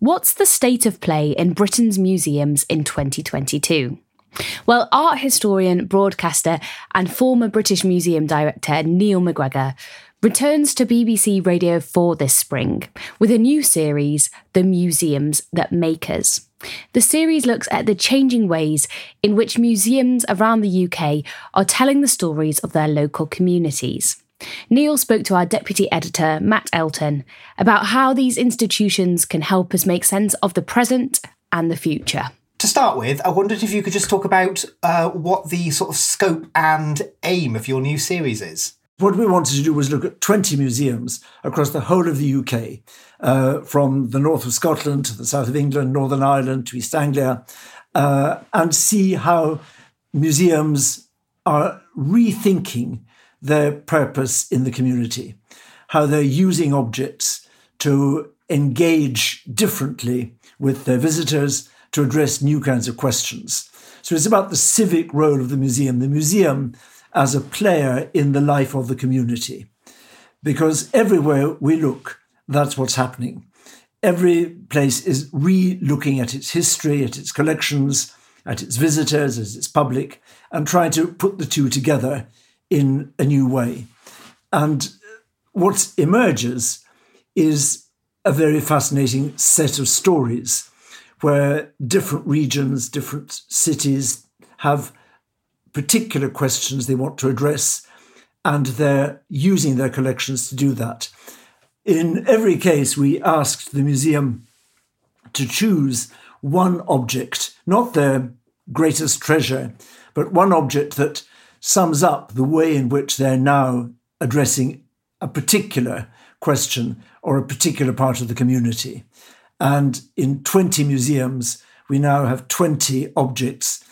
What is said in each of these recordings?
What's the state of play in Britain's museums in 2022? Well, art historian, broadcaster, and former British Museum director Neil MacGregor returns to BBC Radio 4 this spring with a new series, The Museums That Make Us. The series looks at the changing ways in which museums around the UK are telling the stories of their local communities. Neil spoke to our deputy editor, Matt Elton, about how these institutions can help us make sense of the present and the future. To start with, I wondered if you could just talk about uh, what the sort of scope and aim of your new series is. What we wanted to do was look at 20 museums across the whole of the UK, uh, from the north of Scotland to the south of England, Northern Ireland to East Anglia, uh, and see how museums are rethinking their purpose in the community, how they're using objects to engage differently with their visitors, to address new kinds of questions. So it's about the civic role of the museum, the museum as a player in the life of the community. Because everywhere we look, that's what's happening. Every place is re looking at its history, at its collections, at its visitors, at its public, and trying to put the two together in a new way. And what emerges is a very fascinating set of stories where different regions, different cities have particular questions they want to address, and they're using their collections to do that. In every case, we asked the museum to choose one object, not their greatest treasure, but one object that sums up the way in which they're now addressing a particular question or a particular part of the community. And in 20 museums, we now have 20 objects,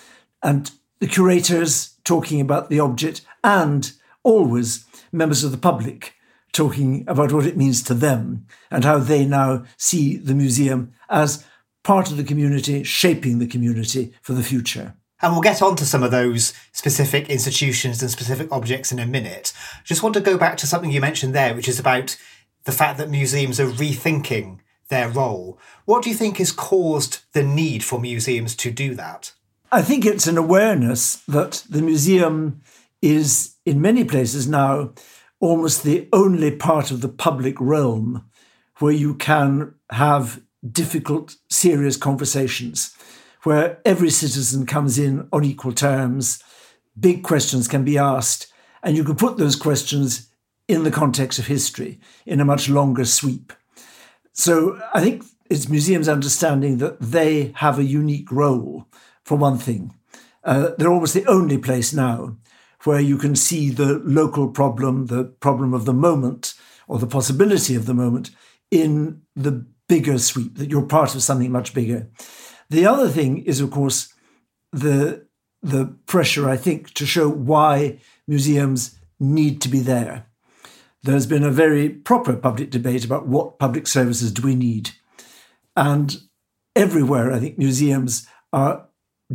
and the curators talking about the object, and always members of the public talking about what it means to them and how they now see the museum as part of the community, shaping the community for the future. And we'll get on to some of those specific institutions and specific objects in a minute. Just want to go back to something you mentioned there, which is about the fact that museums are rethinking their role. What do you think has caused the need for museums to do that? I think it's an awareness that the museum is, in many places now, almost the only part of the public realm where you can have difficult, serious conversations where every citizen comes in on equal terms, big questions can be asked, and you can put those questions in the context of history in a much longer sweep. So I think it's museums understanding that they have a unique role, for one thing. Uh, they're almost the only place now where you can see the local problem, the problem of the moment, or the possibility of the moment in the bigger sweep, that you're part of something much bigger. The other thing is, of course, the the pressure, I think, to show why museums need to be there. There's been a very proper public debate about what public services do we need. And everywhere, I think museums are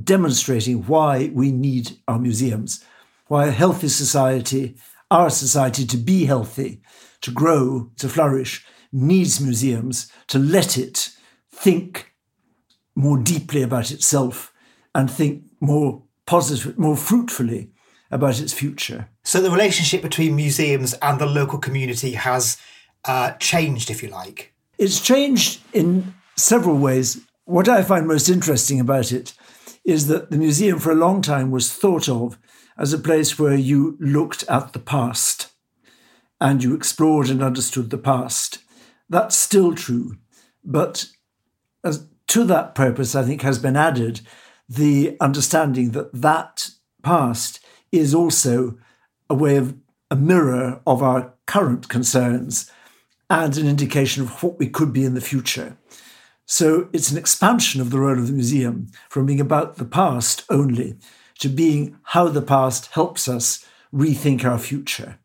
demonstrating why we need our museums, why a healthy society, our society to be healthy, to grow, to flourish, needs museums to let it think more deeply about itself and think more positive, more fruitfully about its future. So the relationship between museums and the local community has uh, changed, if you like. It's changed in several ways. What I find most interesting about it is that the museum for a long time was thought of as a place where you looked at the past and you explored and understood the past. That's still true. But as, to that purpose, I think, has been added the understanding that that past is also a way of a mirror of our current concerns and an indication of what we could be in the future. So it's an expansion of the role of the museum from being about the past only to being how the past helps us rethink our future.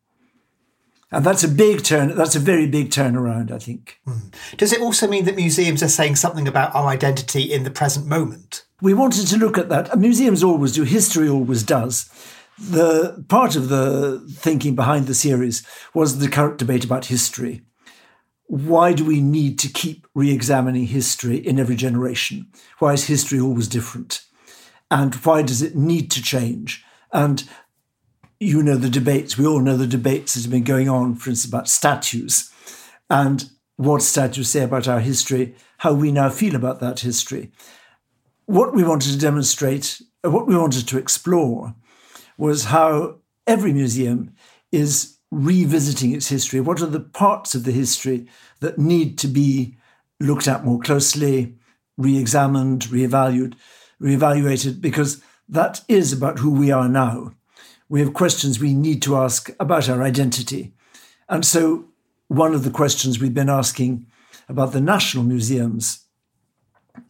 And that's a big turn. That's a very big turnaround, I think. Mm. Does it also mean that museums are saying something about our identity in the present moment? We wanted to look at that. Museums always do. History always does. The part of the thinking behind the series was the current debate about history. Why do we need to keep re-examining history in every generation? Why is history always different? And why does it need to change? And you know the debates, we all know the debates that have been going on, for instance, about statues and what statues say about our history, how we now feel about that history. What we wanted to demonstrate, uh, what we wanted to explore, was how every museum is revisiting its history. What are the parts of the history that need to be looked at more closely, re examined, re-evaluated, re evaluated, because that is about who we are now we have questions we need to ask about our identity. And so, one of the questions we've been asking about the national museums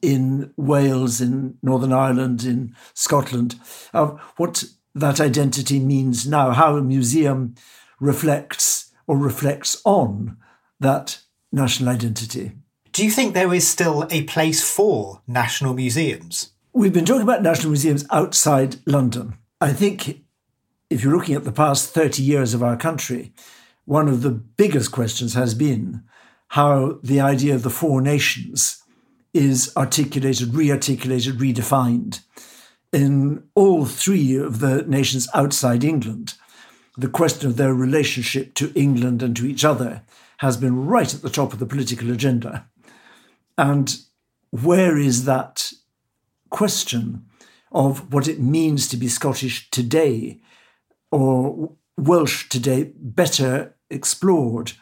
in Wales, in Northern Ireland, in Scotland, of what that identity means now, how a museum reflects or reflects on that national identity. Do you think there is still a place for national museums? We've been talking about national museums outside London. I think if you're looking at the past 30 years of our country, one of the biggest questions has been how the idea of the four nations is articulated, re articulated, redefined. In all three of the nations outside England, the question of their relationship to England and to each other has been right at the top of the political agenda. And where is that question of what it means to be Scottish today or Welsh today better explored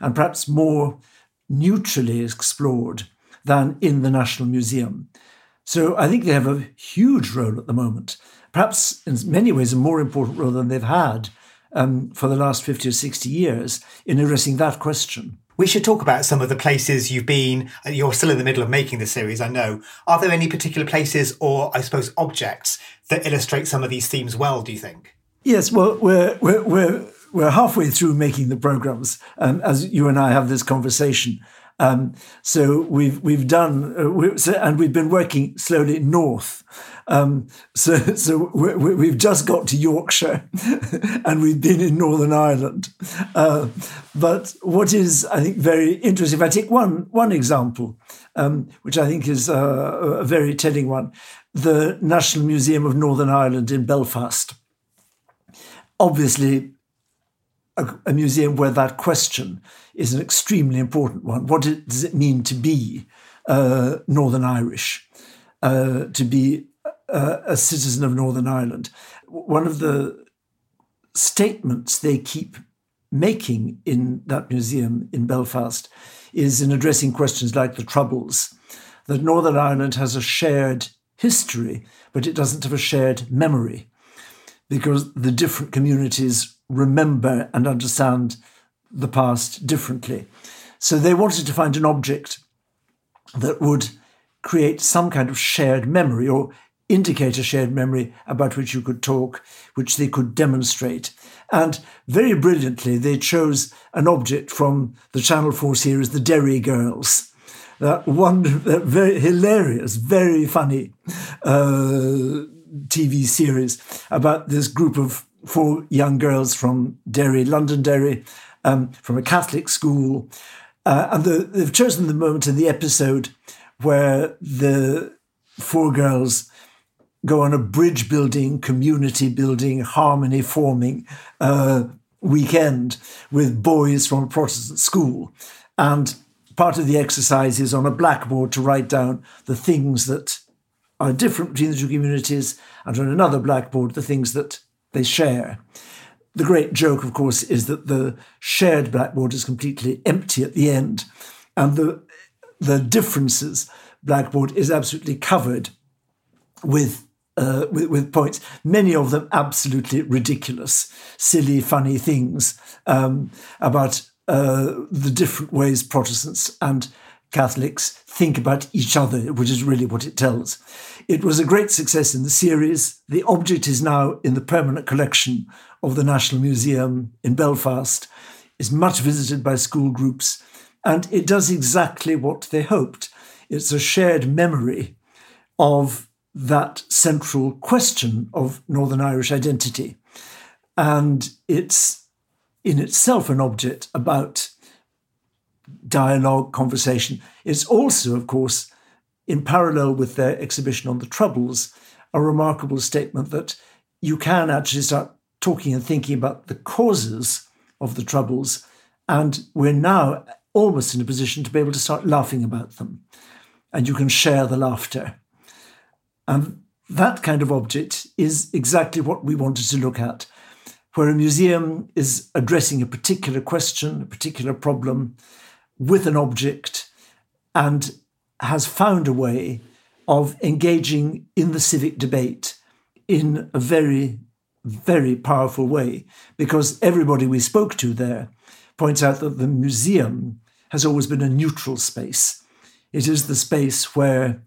and perhaps more neutrally explored than in the National Museum. So I think they have a huge role at the moment, perhaps in many ways a more important role than they've had um, for the last 50 or 60 years in addressing that question. We should talk about some of the places you've been. You're still in the middle of making the series, I know. Are there any particular places or, I suppose, objects that illustrate some of these themes well, do you think? Yes, well, we're, we're, we're, we're halfway through making the programs um, as you and I have this conversation. Um, so we've we've done, uh, we, so, and we've been working slowly north. Um, so so we have just got to Yorkshire, and we've been in Northern Ireland. Uh, but what is I think very interesting, if I take one one example, um, which I think is uh, a very telling one, the National Museum of Northern Ireland in Belfast obviously a, a, museum where that question is an extremely important one. What does it mean to be uh, Northern Irish, uh, to be a, a citizen of Northern Ireland? One of the statements they keep making in that museum in Belfast is in addressing questions like the Troubles, that Northern Ireland has a shared history, but it doesn't have a shared memory because the different communities remember and understand the past differently. So they wanted to find an object that would create some kind of shared memory or indicate a shared memory about which you could talk, which they could demonstrate. And very brilliantly, they chose an object from the Channel 4 series, The Derry Girls. That one, that very hilarious, very funny uh, TV series about this group of four young girls from Derry, Londonderry, um, from a Catholic school. Uh, and the, they've chosen the moment in the episode where the four girls go on a bridge building, community building, harmony forming uh, weekend with boys from a Protestant school. And part of the exercise is on a blackboard to write down the things that are different between the two communities, and on another blackboard, the things that they share. The great joke, of course, is that the shared blackboard is completely empty at the end, and the the differences blackboard is absolutely covered with uh, with, with, points, many of them absolutely ridiculous, silly, funny things um, about uh, the different ways Protestants and Catholics think about each other, which is really what it tells. It was a great success in the series. The object is now in the permanent collection of the National Museum in Belfast, is much visited by school groups, and it does exactly what they hoped. It's a shared memory of that central question of Northern Irish identity. And it's in itself an object about dialogue, conversation. It's also, of course, in parallel with their exhibition on the Troubles, a remarkable statement that you can actually start talking and thinking about the causes of the Troubles. And we're now almost in a position to be able to start laughing about them. And you can share the laughter. And that kind of object is exactly what we wanted to look at, where a museum is addressing a particular question, a particular problem with an object, and has found a way of engaging in the civic debate in a very, very powerful way. Because everybody we spoke to there points out that the museum has always been a neutral space. It is the space where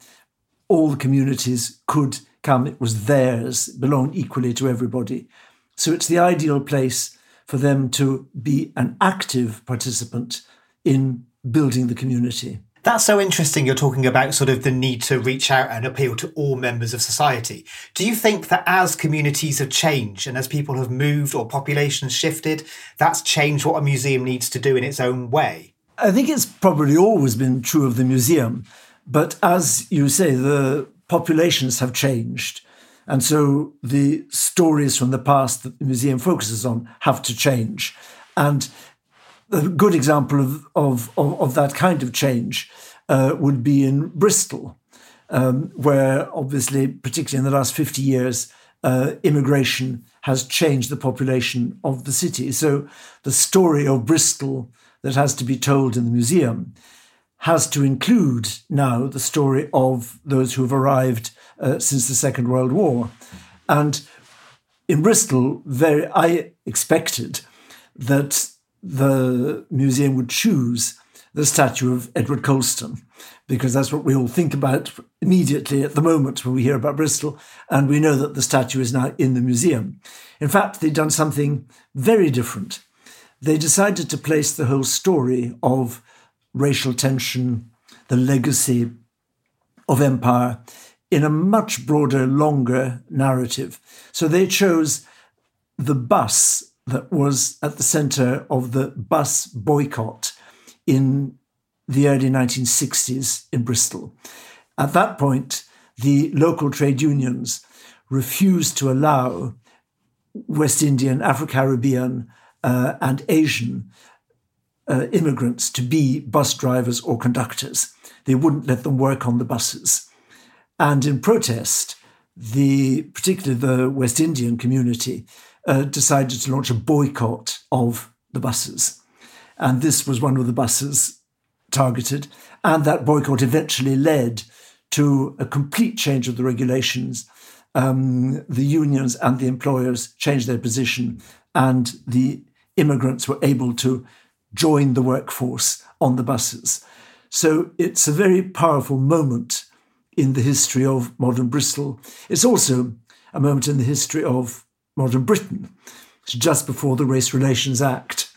all the communities could come. It was theirs, belonged equally to everybody. So it's the ideal place for them to be an active participant in building the community. That's so interesting. You're talking about sort of the need to reach out and appeal to all members of society. Do you think that as communities have changed and as people have moved or populations shifted, that's changed what a museum needs to do in its own way? I think it's probably always been true of the museum. But as you say, the populations have changed. And so the stories from the past that the museum focuses on have to change. And a good example of, of, of, of that kind of change uh, would be in Bristol, um, where obviously, particularly in the last 50 years, uh, immigration has changed the population of the city. So the story of Bristol that has to be told in the museum has to include now the story of those who have arrived uh, since the Second World War. And in Bristol, very, I expected that the museum would choose the statue of Edward Colston, because that's what we all think about immediately at the moment when we hear about Bristol. And we know that the statue is now in the museum. In fact, they've done something very different. They decided to place the whole story of racial tension, the legacy of empire in a much broader, longer narrative. So they chose the bus that was at the center of the bus boycott in the early 1960s in Bristol. At that point, the local trade unions refused to allow West Indian, Afro Caribbean, uh, and Asian uh, immigrants to be bus drivers or conductors. They wouldn't let them work on the buses. And in protest, the particularly the West Indian community uh, decided to launch a boycott of the buses. And this was one of the buses targeted. And that boycott eventually led to a complete change of the regulations um, the unions and the employers changed their position, and the immigrants were able to join the workforce on the buses. So it's a very powerful moment in the history of modern Bristol. It's also a moment in the history of modern Britain. It's just before the Race Relations Act.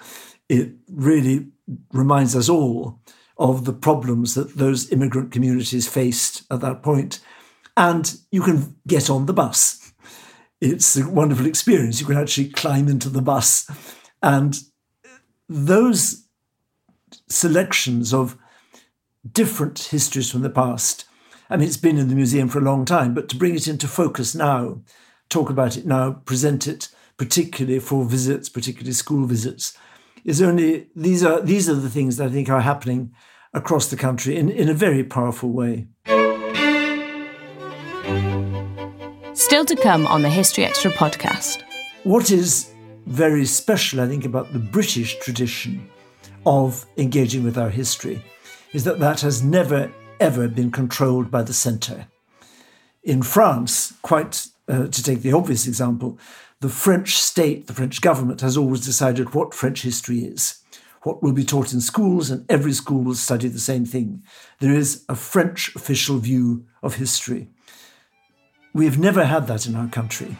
It really reminds us all of the problems that those immigrant communities faced at that point. And you can get on the bus. It's a wonderful experience. You can actually climb into the bus. And those selections of different histories from the past. I mean, it's been in the museum for a long time, but to bring it into focus now, talk about it now, present it particularly for visits, particularly school visits, is only these are these are the things that I think are happening across the country in, in a very powerful way. Still to come on the History Extra podcast. What is very special, I think, about the British tradition of engaging with our history is that that has never, ever been controlled by the centre. In France, quite uh, to take the obvious example, the French state, the French government, has always decided what French history is, what will be taught in schools, and every school will study the same thing. There is a French official view of history. We have never had that in our country.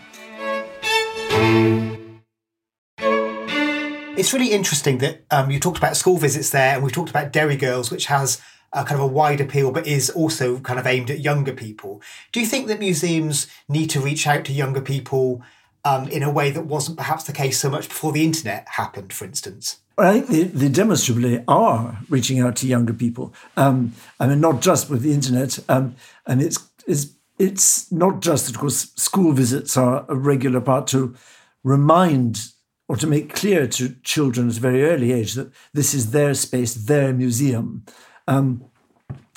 It's really interesting that um, you talked about school visits there, and we've talked about Derry Girls, which has kind of a wide appeal, but is also kind of aimed at younger people. Do you think that museums need to reach out to younger people um, in a way that wasn't perhaps the case so much before the internet happened, for instance? I think they, they demonstrably are reaching out to younger people. Um, I mean, not just with the internet, um, and it's, it's it's not just, of course, school visits are a regular part to remind or to make clear to children at a very early age that this is their space, their museum. Um,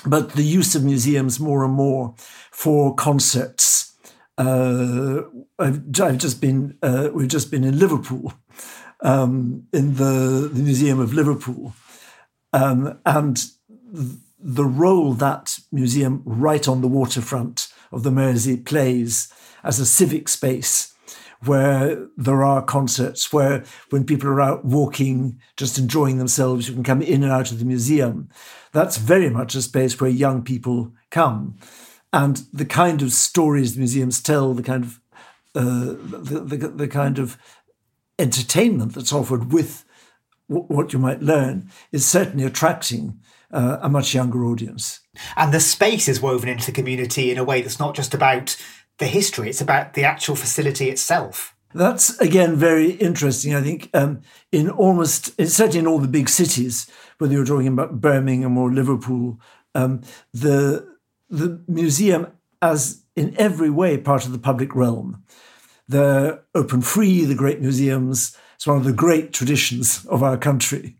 but the use of museums more and more for concerts. Uh, I've, I've, just been, uh, we've just been in Liverpool, um, in the, the Museum of Liverpool. Um, and the role that museum right on the waterfront of the Mersey plays as a civic space where there are concerts, where when people are out walking, just enjoying themselves, you can come in and out of the museum. That's very much a space where young people come. And the kind of stories the museums tell, the kind of uh, the, the, the, kind of entertainment that's offered with w- what you might learn is certainly attracting uh, a much younger audience. And the space is woven into the community in a way that's not just about the history, it's about the actual facility itself. That's again very interesting. I think um, in almost, certainly in all the big cities, whether you're talking about Birmingham or Liverpool, um, the the museum, as in every way part of the public realm, they're open free. The great museums. It's one of the great traditions of our country,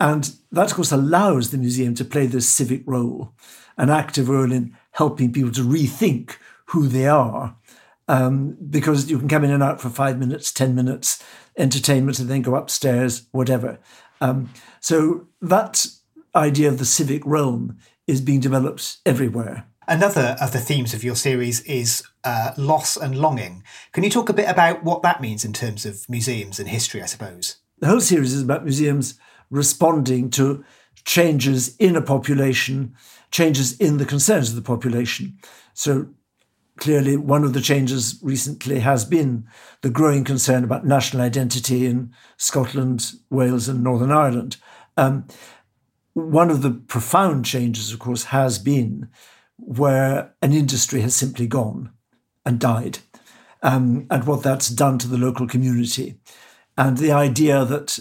and that of course allows the museum to play this civic role, an active role in helping people to rethink who they are. Um, because you can come in and out for five minutes, 10 minutes, entertainment, and then go upstairs, whatever. Um, so that idea of the civic realm is being developed everywhere. Another of the themes of your series is uh, loss and longing. Can you talk a bit about what that means in terms of museums and history, I suppose? The whole series is about museums responding to changes in a population, changes in the concerns of the population. So clearly one of the changes recently has been the growing concern about national identity in Scotland, Wales, and Northern Ireland. Um, one of the profound changes, of course, has been where an industry has simply gone and died, um, and what that's done to the local community. And the idea that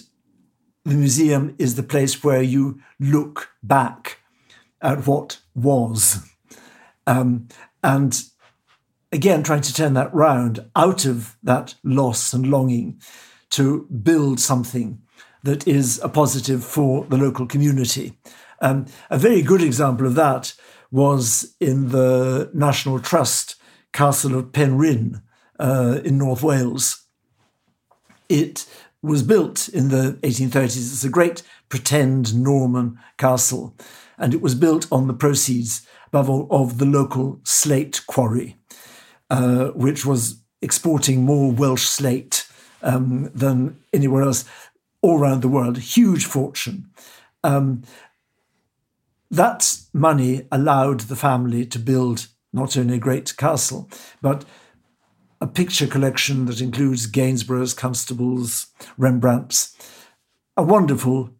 the museum is the place where you look back at what was. Um, and again, trying to turn that round out of that loss and longing to build something that is a positive for the local community. Um, a very good example of that was in the National Trust Castle of Penrhyn uh, in North Wales. It was built in the 1830s. It's a great pretend Norman castle, and it was built on the proceeds, above all, of the local slate quarry. Uh, which was exporting more Welsh slate um, than anywhere else all around the world, huge fortune. Um, that money allowed the family to build not only a great castle, but a picture collection that includes Gainsborough's, Constable's, Rembrandt's, a wonderful,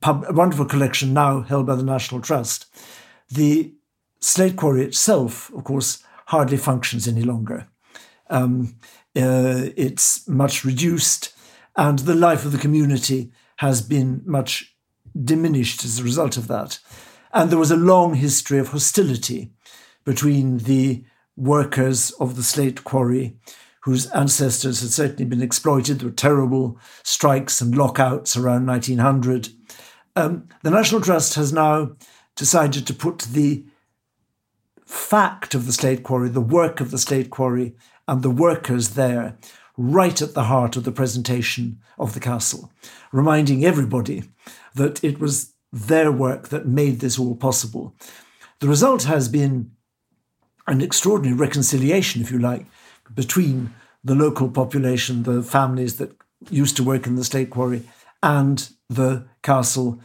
pub, a wonderful collection now held by the National Trust. The slate quarry itself, of course, hardly functions any longer. Um, uh, it's much reduced, and the life of the community has been much diminished as a result of that. And there was a long history of hostility between the workers of the slate quarry, whose ancestors had certainly been exploited. There were terrible strikes and lockouts around 1900. Um, the National Trust has now decided to put the fact of the slate quarry, the work of the slate quarry, and the workers there right at the heart of the presentation of the castle, reminding everybody that it was their work that made this all possible. The result has been an extraordinary reconciliation, if you like, between the local population, the families that used to work in the slate quarry, and the castle,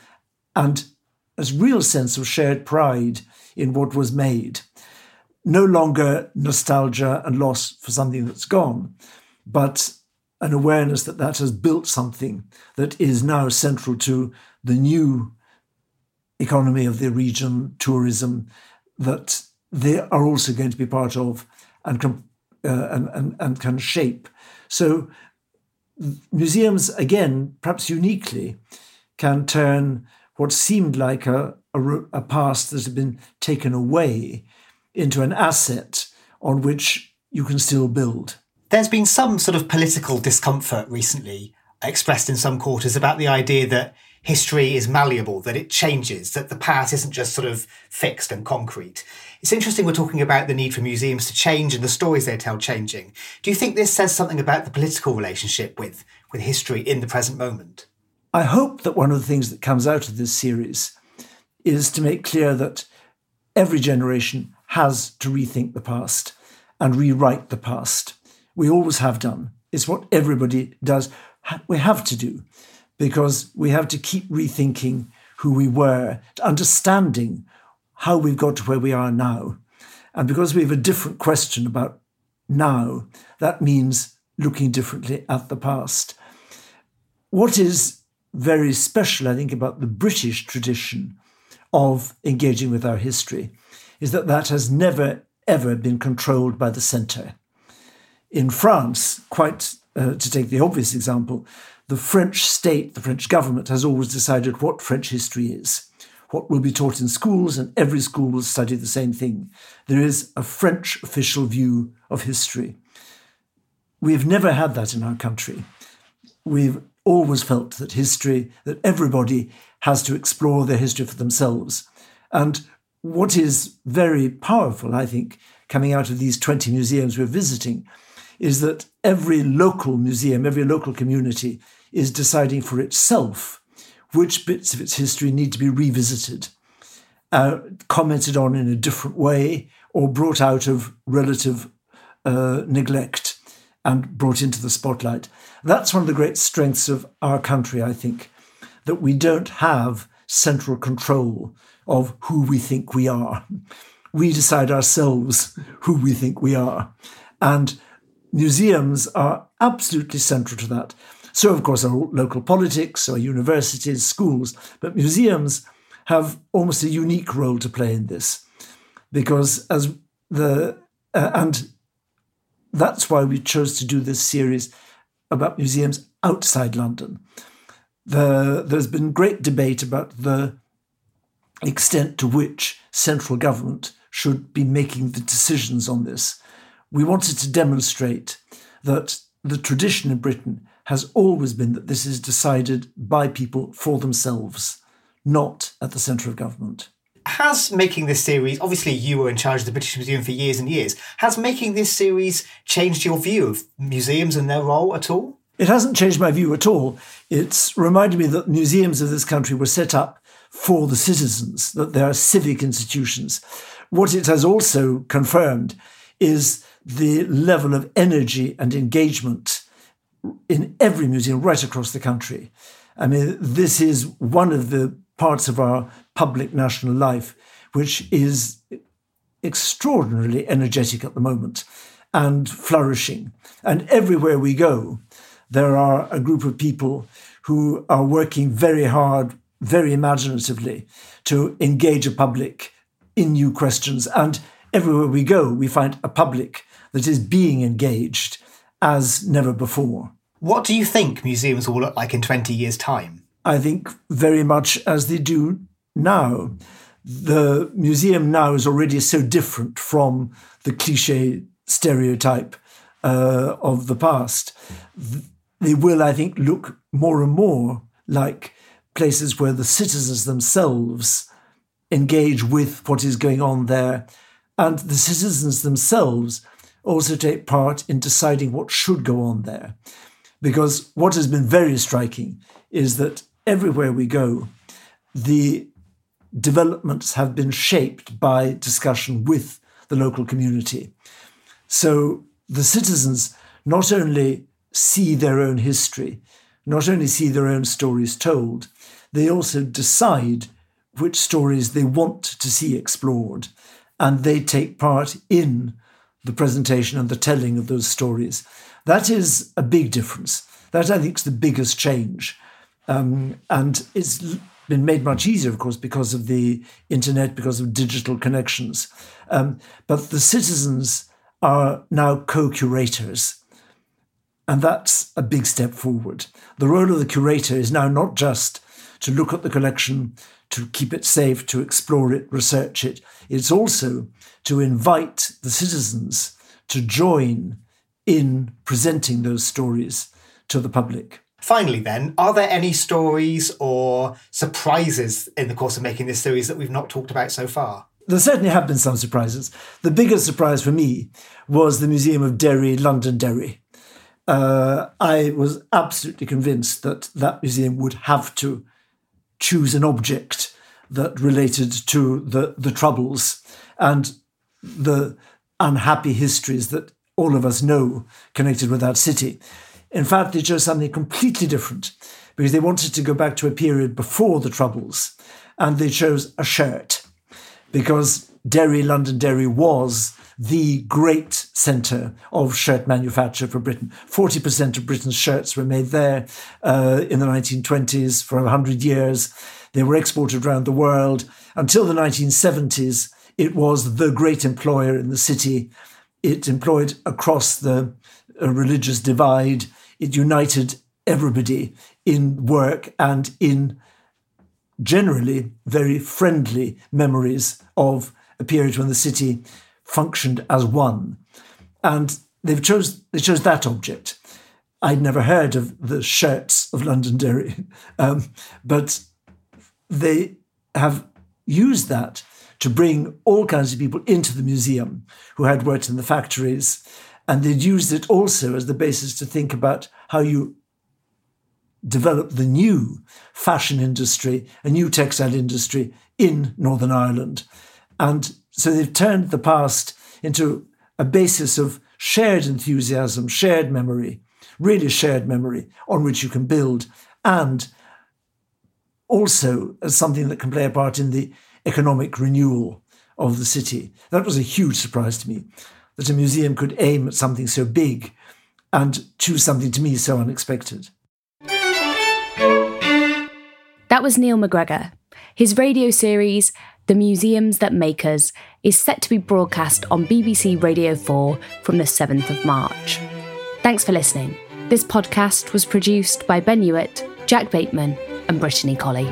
and a real sense of shared pride in what was made. No longer nostalgia and loss for something that's gone, but an awareness that that has built something that is now central to the new economy of the region, tourism, that they are also going to be part of and can, uh, and, and, and can shape. So museums, again, perhaps uniquely, can turn what seemed like a, a, a past that had been taken away into an asset on which you can still build. There's been some sort of political discomfort recently expressed in some quarters about the idea that history is malleable, that it changes, that the past isn't just sort of fixed and concrete. It's interesting we're talking about the need for museums to change and the stories they tell changing. Do you think this says something about the political relationship with, with history in the present moment? I hope that one of the things that comes out of this series is to make clear that every generation has to rethink the past and rewrite the past. We always have done. It's what everybody does. We have to do because we have to keep rethinking who we were, understanding how we've got to where we are now. And because we have a different question about now, that means looking differently at the past. What is very special, I think, about the British tradition of engaging with our history is that that has never, ever been controlled by the centre. In France, quite uh, to take the obvious example, the French state, the French government, has always decided what French history is, what will be taught in schools, and every school will study the same thing. There is a French official view of history. We've never had that in our country. We've always felt that history, that everybody has to explore their history for themselves. And what is very powerful, I think, coming out of these 20 museums we're visiting, is that every local museum, every local community is deciding for itself which bits of its history need to be revisited, uh, commented on in a different way, or brought out of relative uh, neglect and brought into the spotlight. That's one of the great strengths of our country, I think, that we don't have central control of who we think we are. We decide ourselves who we think we are. And museums are absolutely central to that. So, of course, our local politics, our universities, schools, but museums have almost a unique role to play in this, because as the uh, and that's why we chose to do this series about museums outside London. The, there's been great debate about the extent to which central government should be making the decisions on this we wanted to demonstrate that the tradition in Britain has always been that this is decided by people for themselves, not at the centre of government. Has making this series, obviously you were in charge of the British Museum for years and years, has making this series changed your view of museums and their role at all? It hasn't changed my view at all. It's reminded me that museums of this country were set up for the citizens, that they are civic institutions. What it has also confirmed is the level of energy and engagement in every museum right across the country. I mean, this is one of the parts of our public national life which is extraordinarily energetic at the moment and flourishing. And everywhere we go, there are a group of people who are working very hard, very imaginatively to engage a public in new questions. And everywhere we go, we find a public that is being engaged as never before. What do you think museums will look like in 20 years' time? I think very much as they do now. The museum now is already so different from the cliche stereotype uh, of the past. They will, I think, look more and more like places where the citizens themselves engage with what is going on there, and the citizens themselves also take part in deciding what should go on there. Because what has been very striking is that everywhere we go, the developments have been shaped by discussion with the local community. So the citizens not only see their own history, not only see their own stories told, they also decide which stories they want to see explored, and they take part in the presentation and the telling of those stories. That is a big difference. That, I think, is the biggest change. Um, and it's been made much easier, of course, because of the internet, because of digital connections. Um, but the citizens are now co curators. And that's a big step forward. The role of the curator is now not just to look at the collection, to keep it safe, to explore it, research it. It's also to invite the citizens to join in presenting those stories to the public. Finally, then, are there any stories or surprises in the course of making this series that we've not talked about so far? There certainly have been some surprises. The biggest surprise for me was the Museum of Derry, Londonderry. Uh, I was absolutely convinced that that museum would have to choose an object that related to the, the Troubles and the unhappy histories that all of us know connected with that city. In fact, they chose something completely different because they wanted to go back to a period before the Troubles and they chose a shirt because Derry, Londonderry was the great centre of shirt manufacture for Britain. 40% of Britain's shirts were made there uh, in the 1920s for 100 years. They were exported around the world. Until the 1970s, it was the great employer in the city. It employed across the uh, religious divide it united everybody in work and in generally very friendly memories of a period when the city functioned as one. And they've chose they chose that object. I'd never heard of the shirts of Londonderry, um, but they have used that to bring all kinds of people into the museum who had worked in the factories and they'd used it also as the basis to think about how you develop the new fashion industry, a new textile industry in Northern Ireland. And so they've turned the past into a basis of shared enthusiasm, shared memory, really shared memory on which you can build, and also as something that can play a part in the economic renewal of the city. That was a huge surprise to me that a museum could aim at something so big and choose something to me so unexpected. That was Neil MacGregor. His radio series, The Museums That Make Us, is set to be broadcast on BBC Radio 4 from the 7th of March. Thanks for listening. This podcast was produced by Ben Hewitt, Jack Bateman, and Brittany Colley.